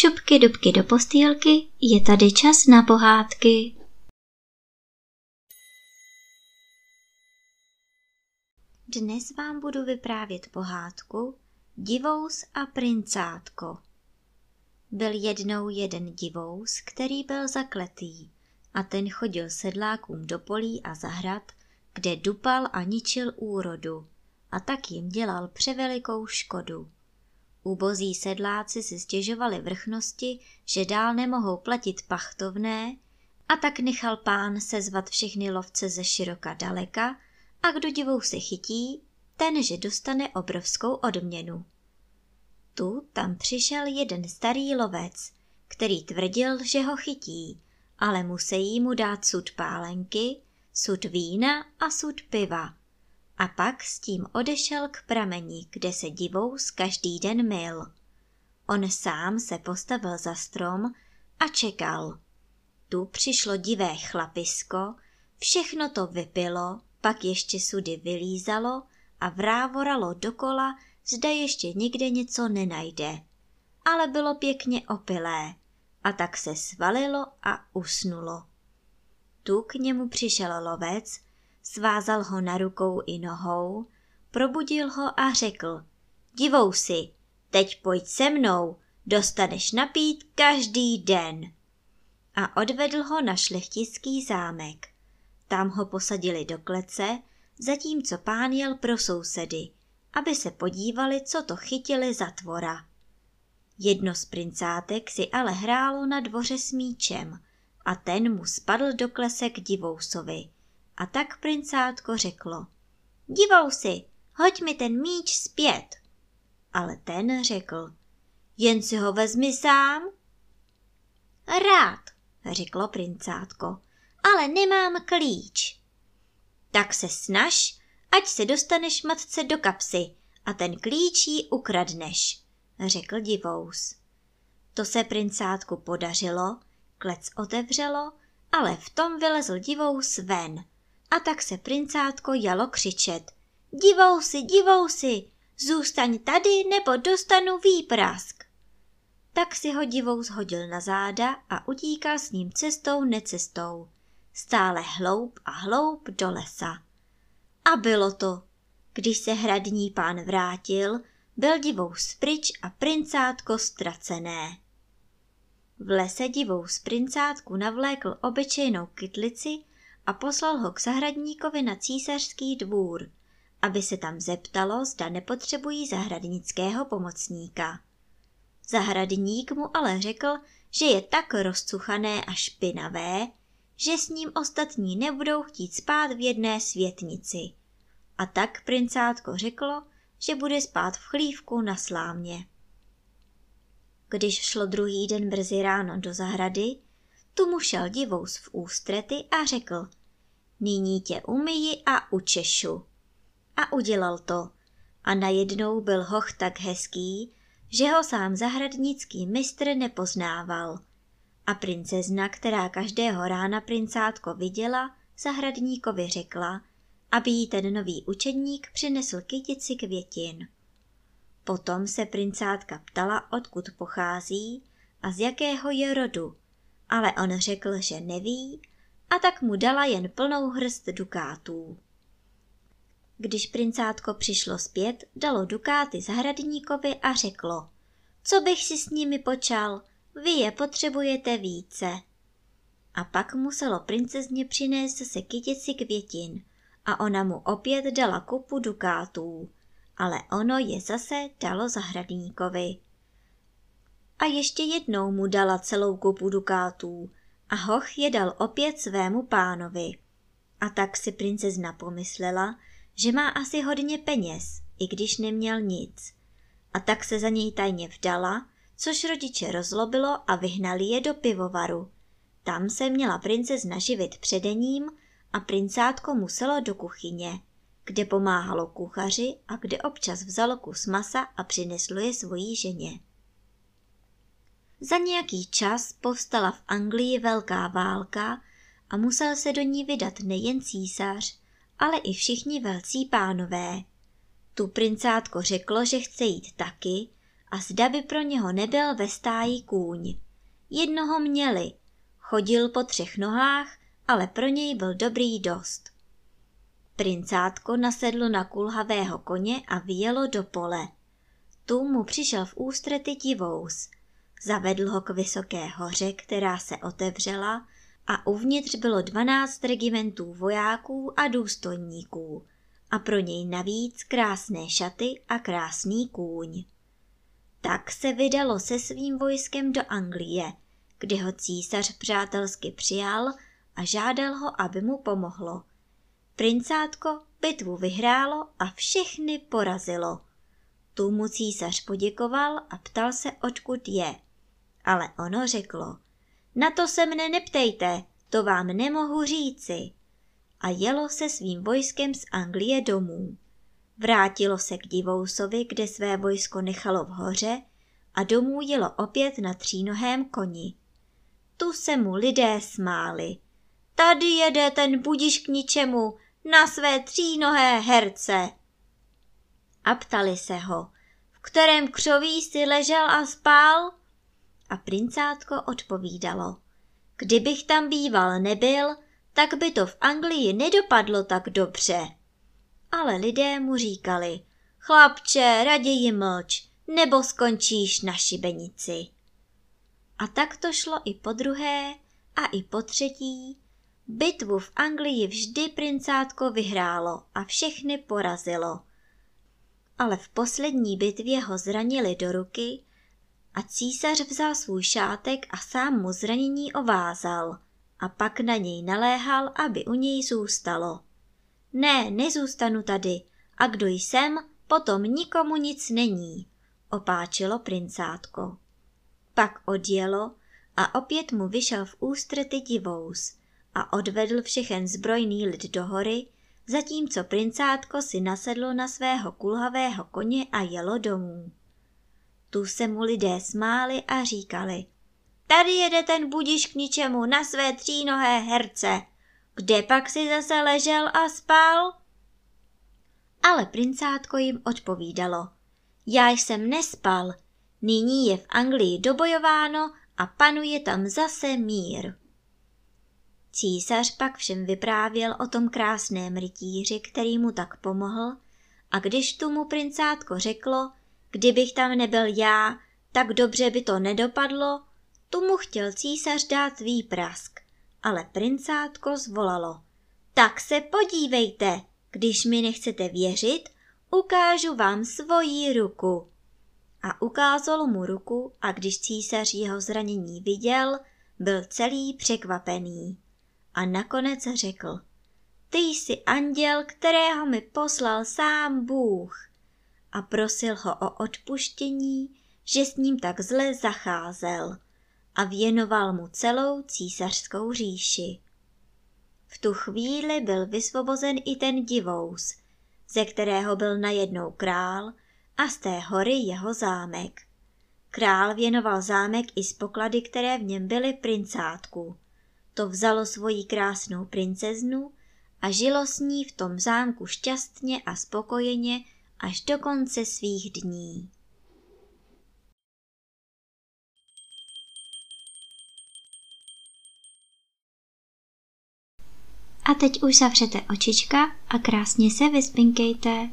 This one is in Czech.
Šupky dubky do postýlky, je tady čas na pohádky. Dnes vám budu vyprávět pohádku Divous a princátko. Byl jednou jeden divous, který byl zakletý a ten chodil sedlákům do polí a zahrad, kde dupal a ničil úrodu a tak jim dělal převelikou škodu. Ubozí sedláci si stěžovali vrchnosti, že dál nemohou platit pachtovné, a tak nechal pán sezvat všechny lovce ze široka daleka a kdo divou se chytí, ten, že dostane obrovskou odměnu. Tu tam přišel jeden starý lovec, který tvrdil, že ho chytí, ale musí mu dát sud pálenky, sud vína a sud piva, a pak s tím odešel k prameni, kde se divous každý den myl. On sám se postavil za strom a čekal. Tu přišlo divé chlapisko, všechno to vypilo, pak ještě sudy vylízalo a vrávoralo dokola, zda ještě nikde něco nenajde. Ale bylo pěkně opilé a tak se svalilo a usnulo. Tu k němu přišel lovec svázal ho na rukou i nohou, probudil ho a řekl, divou si, teď pojď se mnou, dostaneš napít každý den. A odvedl ho na šlechtický zámek. Tam ho posadili do klece, zatímco pán jel pro sousedy, aby se podívali, co to chytili za tvora. Jedno z princátek si ale hrálo na dvoře s míčem a ten mu spadl do klese k divousovi a tak princátko řeklo. Divou si, hoď mi ten míč zpět. Ale ten řekl, jen si ho vezmi sám. Rád, řeklo princátko, ale nemám klíč. Tak se snaž, ať se dostaneš matce do kapsy a ten klíč jí ukradneš, řekl divous. To se princátku podařilo, klec otevřelo, ale v tom vylezl divous ven a tak se princátko jalo křičet. Divou si, divou si, zůstaň tady, nebo dostanu výprask. Tak si ho divou zhodil na záda a utíkal s ním cestou necestou. Stále hloub a hloub do lesa. A bylo to. Když se hradní pán vrátil, byl divou spryč a princátko ztracené. V lese divou z princátku navlékl obyčejnou kytlici a poslal ho k zahradníkovi na císařský dvůr, aby se tam zeptalo, zda nepotřebují zahradnického pomocníka. Zahradník mu ale řekl, že je tak rozcuchané a špinavé, že s ním ostatní nebudou chtít spát v jedné světnici. A tak princátko řeklo, že bude spát v chlívku na slámě. Když šlo druhý den brzy ráno do zahrady, tu mu šel divous v ústrety a řekl, nyní tě umyji a učešu. A udělal to. A najednou byl hoch tak hezký, že ho sám zahradnický mistr nepoznával. A princezna, která každého rána princátko viděla, zahradníkovi řekla, aby jí ten nový učedník přinesl kytici květin. Potom se princátka ptala, odkud pochází a z jakého je rodu, ale on řekl, že neví a tak mu dala jen plnou hrst dukátů. Když princátko přišlo zpět, dalo dukáty zahradníkovi a řeklo, co bych si s nimi počal, vy je potřebujete více. A pak muselo princezně přinést se kytici květin a ona mu opět dala kupu dukátů, ale ono je zase dalo zahradníkovi. A ještě jednou mu dala celou kupu dukátů a hoch je dal opět svému pánovi. A tak si princezna pomyslela, že má asi hodně peněz, i když neměl nic. A tak se za něj tajně vdala, což rodiče rozlobilo a vyhnali je do pivovaru. Tam se měla princezna živit předením a princátko muselo do kuchyně, kde pomáhalo kuchaři a kde občas vzalo kus masa a přineslo je svojí ženě. Za nějaký čas povstala v Anglii velká válka a musel se do ní vydat nejen císař, ale i všichni velcí pánové. Tu princátko řeklo, že chce jít taky a zda by pro něho nebyl ve stáji kůň. Jednoho měli, chodil po třech nohách, ale pro něj byl dobrý dost. Princátko nasedlo na kulhavého koně a vyjelo do pole. Tu mu přišel v ústrety divous. Zavedl ho k vysoké hoře, která se otevřela a uvnitř bylo dvanáct regimentů vojáků a důstojníků a pro něj navíc krásné šaty a krásný kůň. Tak se vydalo se svým vojskem do Anglie, kde ho císař přátelsky přijal a žádal ho, aby mu pomohlo. Princátko bitvu vyhrálo a všechny porazilo. Tu mu císař poděkoval a ptal se, odkud je. Ale ono řeklo, na to se mne neptejte, to vám nemohu říci. A jelo se svým vojskem z Anglie domů. Vrátilo se k divousovi, kde své vojsko nechalo v hoře a domů jelo opět na třínohém koni. Tu se mu lidé smáli. Tady jede ten budiš k ničemu, na své třínohé herce. A ptali se ho, v kterém křoví si ležel a spál? A princátko odpovídalo, kdybych tam býval nebyl, tak by to v Anglii nedopadlo tak dobře. Ale lidé mu říkali, chlapče, raději mlč, nebo skončíš na šibenici. A tak to šlo i po druhé a i po třetí. Bitvu v Anglii vždy princátko vyhrálo a všechny porazilo. Ale v poslední bitvě ho zranili do ruky a císař vzal svůj šátek a sám mu zranění ovázal a pak na něj naléhal, aby u něj zůstalo. Ne, nezůstanu tady a kdo jsem, potom nikomu nic není, opáčilo princátko. Pak odjelo a opět mu vyšel v ústrety divous a odvedl všechen zbrojný lid do hory, zatímco princátko si nasedlo na svého kulhavého koně a jelo domů. Tu se mu lidé smáli a říkali, tady jede ten budiš k ničemu na své třínohé herce, kde pak si zase ležel a spal? Ale princátko jim odpovídalo, já jsem nespal, nyní je v Anglii dobojováno a panuje tam zase mír. Císař pak všem vyprávěl o tom krásném rytíři, který mu tak pomohl, a když tu mu princátko řeklo, kdybych tam nebyl já, tak dobře by to nedopadlo, tu mu chtěl císař dát výprask, ale princátko zvolalo. Tak se podívejte, když mi nechcete věřit, ukážu vám svoji ruku. A ukázal mu ruku a když císař jeho zranění viděl, byl celý překvapený. A nakonec řekl, ty jsi anděl, kterého mi poslal sám Bůh. A prosil ho o odpuštění, že s ním tak zle zacházel a věnoval mu celou císařskou říši. V tu chvíli byl vysvobozen i ten divous, ze kterého byl najednou král a z té hory jeho zámek. Král věnoval zámek i z poklady, které v něm byly princátku. To vzalo svoji krásnou princeznu a žilo s ní v tom zámku šťastně a spokojeně až do konce svých dní. A teď už zavřete očička a krásně se vyspinkejte.